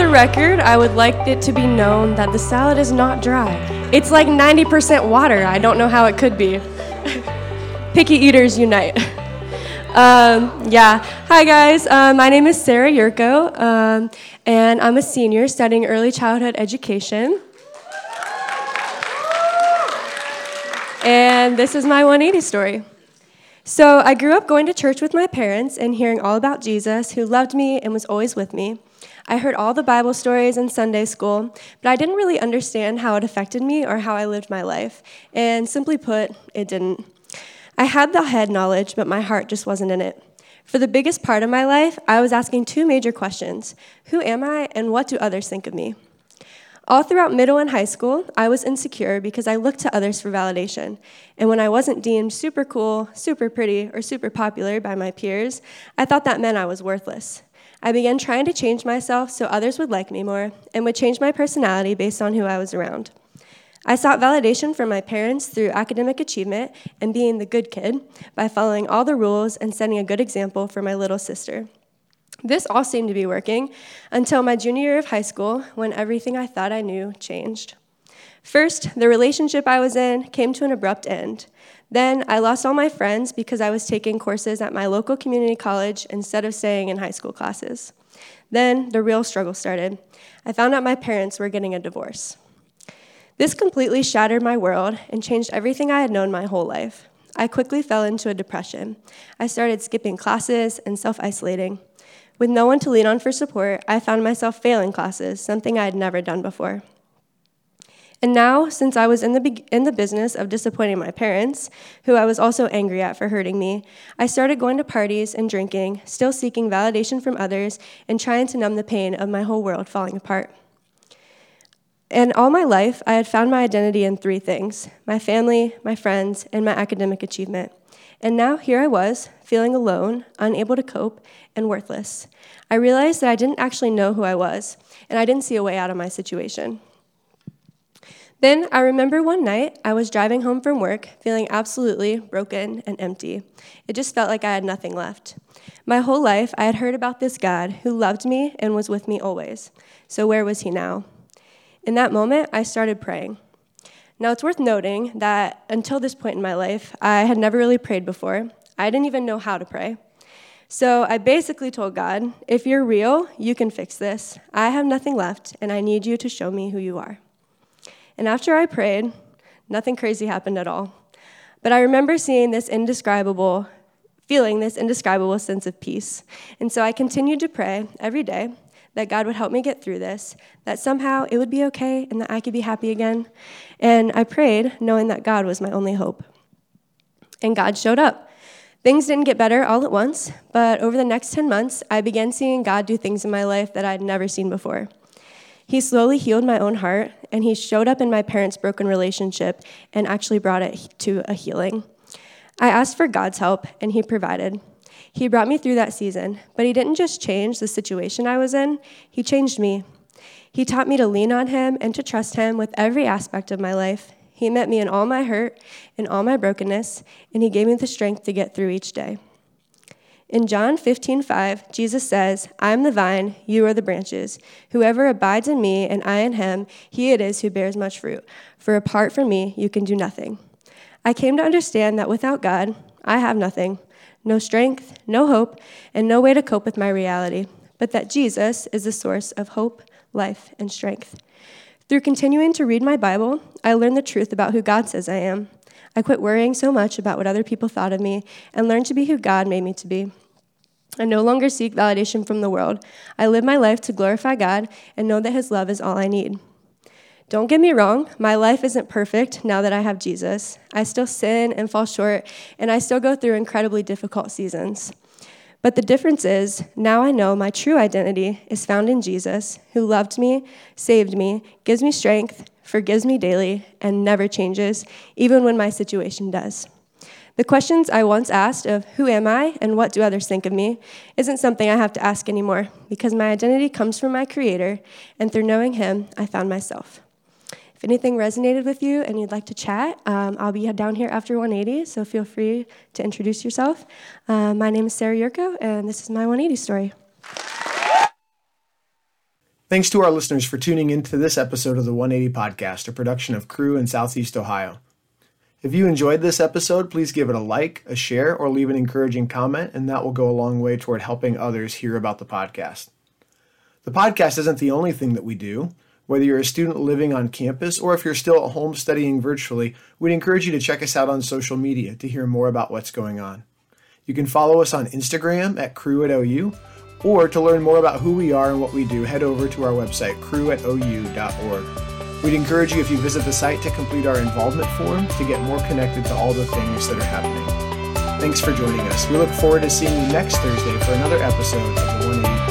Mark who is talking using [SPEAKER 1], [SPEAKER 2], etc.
[SPEAKER 1] the record, I would like it to be known that the salad is not dry. It's like 90% water. I don't know how it could be. Picky eaters unite. Um, yeah. Hi, guys. Uh, my name is Sarah Yurco, um, and I'm a senior studying early childhood education. And this is my 180 story. So, I grew up going to church with my parents and hearing all about Jesus, who loved me and was always with me. I heard all the Bible stories in Sunday school, but I didn't really understand how it affected me or how I lived my life. And simply put, it didn't. I had the head knowledge, but my heart just wasn't in it. For the biggest part of my life, I was asking two major questions Who am I, and what do others think of me? All throughout middle and high school, I was insecure because I looked to others for validation. And when I wasn't deemed super cool, super pretty, or super popular by my peers, I thought that meant I was worthless. I began trying to change myself so others would like me more and would change my personality based on who I was around. I sought validation from my parents through academic achievement and being the good kid by following all the rules and setting a good example for my little sister. This all seemed to be working until my junior year of high school when everything I thought I knew changed. First, the relationship I was in came to an abrupt end. Then I lost all my friends because I was taking courses at my local community college instead of staying in high school classes. Then the real struggle started. I found out my parents were getting a divorce. This completely shattered my world and changed everything I had known my whole life. I quickly fell into a depression. I started skipping classes and self isolating. With no one to lean on for support, I found myself failing classes, something I had never done before. And now, since I was in the, be- in the business of disappointing my parents, who I was also angry at for hurting me, I started going to parties and drinking, still seeking validation from others and trying to numb the pain of my whole world falling apart. And all my life, I had found my identity in three things my family, my friends, and my academic achievement. And now here I was, feeling alone, unable to cope, and worthless. I realized that I didn't actually know who I was, and I didn't see a way out of my situation. Then I remember one night I was driving home from work, feeling absolutely broken and empty. It just felt like I had nothing left. My whole life, I had heard about this God who loved me and was with me always. So where was he now? In that moment, I started praying. Now, it's worth noting that until this point in my life, I had never really prayed before. I didn't even know how to pray. So I basically told God, if you're real, you can fix this. I have nothing left, and I need you to show me who you are. And after I prayed, nothing crazy happened at all. But I remember seeing this indescribable, feeling this indescribable sense of peace. And so I continued to pray every day that God would help me get through this, that somehow it would be okay and that I could be happy again. And I prayed knowing that God was my only hope. And God showed up. Things didn't get better all at once, but over the next 10 months, I began seeing God do things in my life that I'd never seen before. He slowly healed my own heart, and He showed up in my parents' broken relationship and actually brought it to a healing. I asked for God's help, and He provided. He brought me through that season, but He didn't just change the situation I was in, He changed me. He taught me to lean on Him and to trust Him with every aspect of my life. He met me in all my hurt and all my brokenness, and He gave me the strength to get through each day. In John 15, 5, Jesus says, I am the vine, you are the branches. Whoever abides in me and I in him, he it is who bears much fruit. For apart from me, you can do nothing. I came to understand that without God, I have nothing no strength, no hope, and no way to cope with my reality, but that Jesus is the source of hope, life, and strength. Through continuing to read my Bible, I learned the truth about who God says I am. I quit worrying so much about what other people thought of me and learned to be who God made me to be. I no longer seek validation from the world. I live my life to glorify God and know that His love is all I need. Don't get me wrong, my life isn't perfect now that I have Jesus. I still sin and fall short, and I still go through incredibly difficult seasons. But the difference is, now I know my true identity is found in Jesus, who loved me, saved me, gives me strength, forgives me daily, and never changes, even when my situation does. The questions I once asked of who am I and what do others think of me isn't something I have to ask anymore because my identity comes from my Creator, and through knowing Him, I found myself. If anything resonated with you and you'd like to chat, um, I'll be down here after 180, so feel free to introduce yourself. Uh, my name is Sarah Yurco, and this is my 180 story.
[SPEAKER 2] Thanks to our listeners for tuning in to this episode of the 180 Podcast, a production of Cru in Southeast Ohio. If you enjoyed this episode, please give it a like, a share, or leave an encouraging comment, and that will go a long way toward helping others hear about the podcast. The podcast isn't the only thing that we do. Whether you're a student living on campus or if you're still at home studying virtually, we'd encourage you to check us out on social media to hear more about what's going on. You can follow us on Instagram at Cru at OU or to learn more about who we are and what we do, head over to our website, cru.ou.org. We'd encourage you if you visit the site to complete our involvement form to get more connected to all the things that are happening. Thanks for joining us. We look forward to seeing you next Thursday for another episode of the 180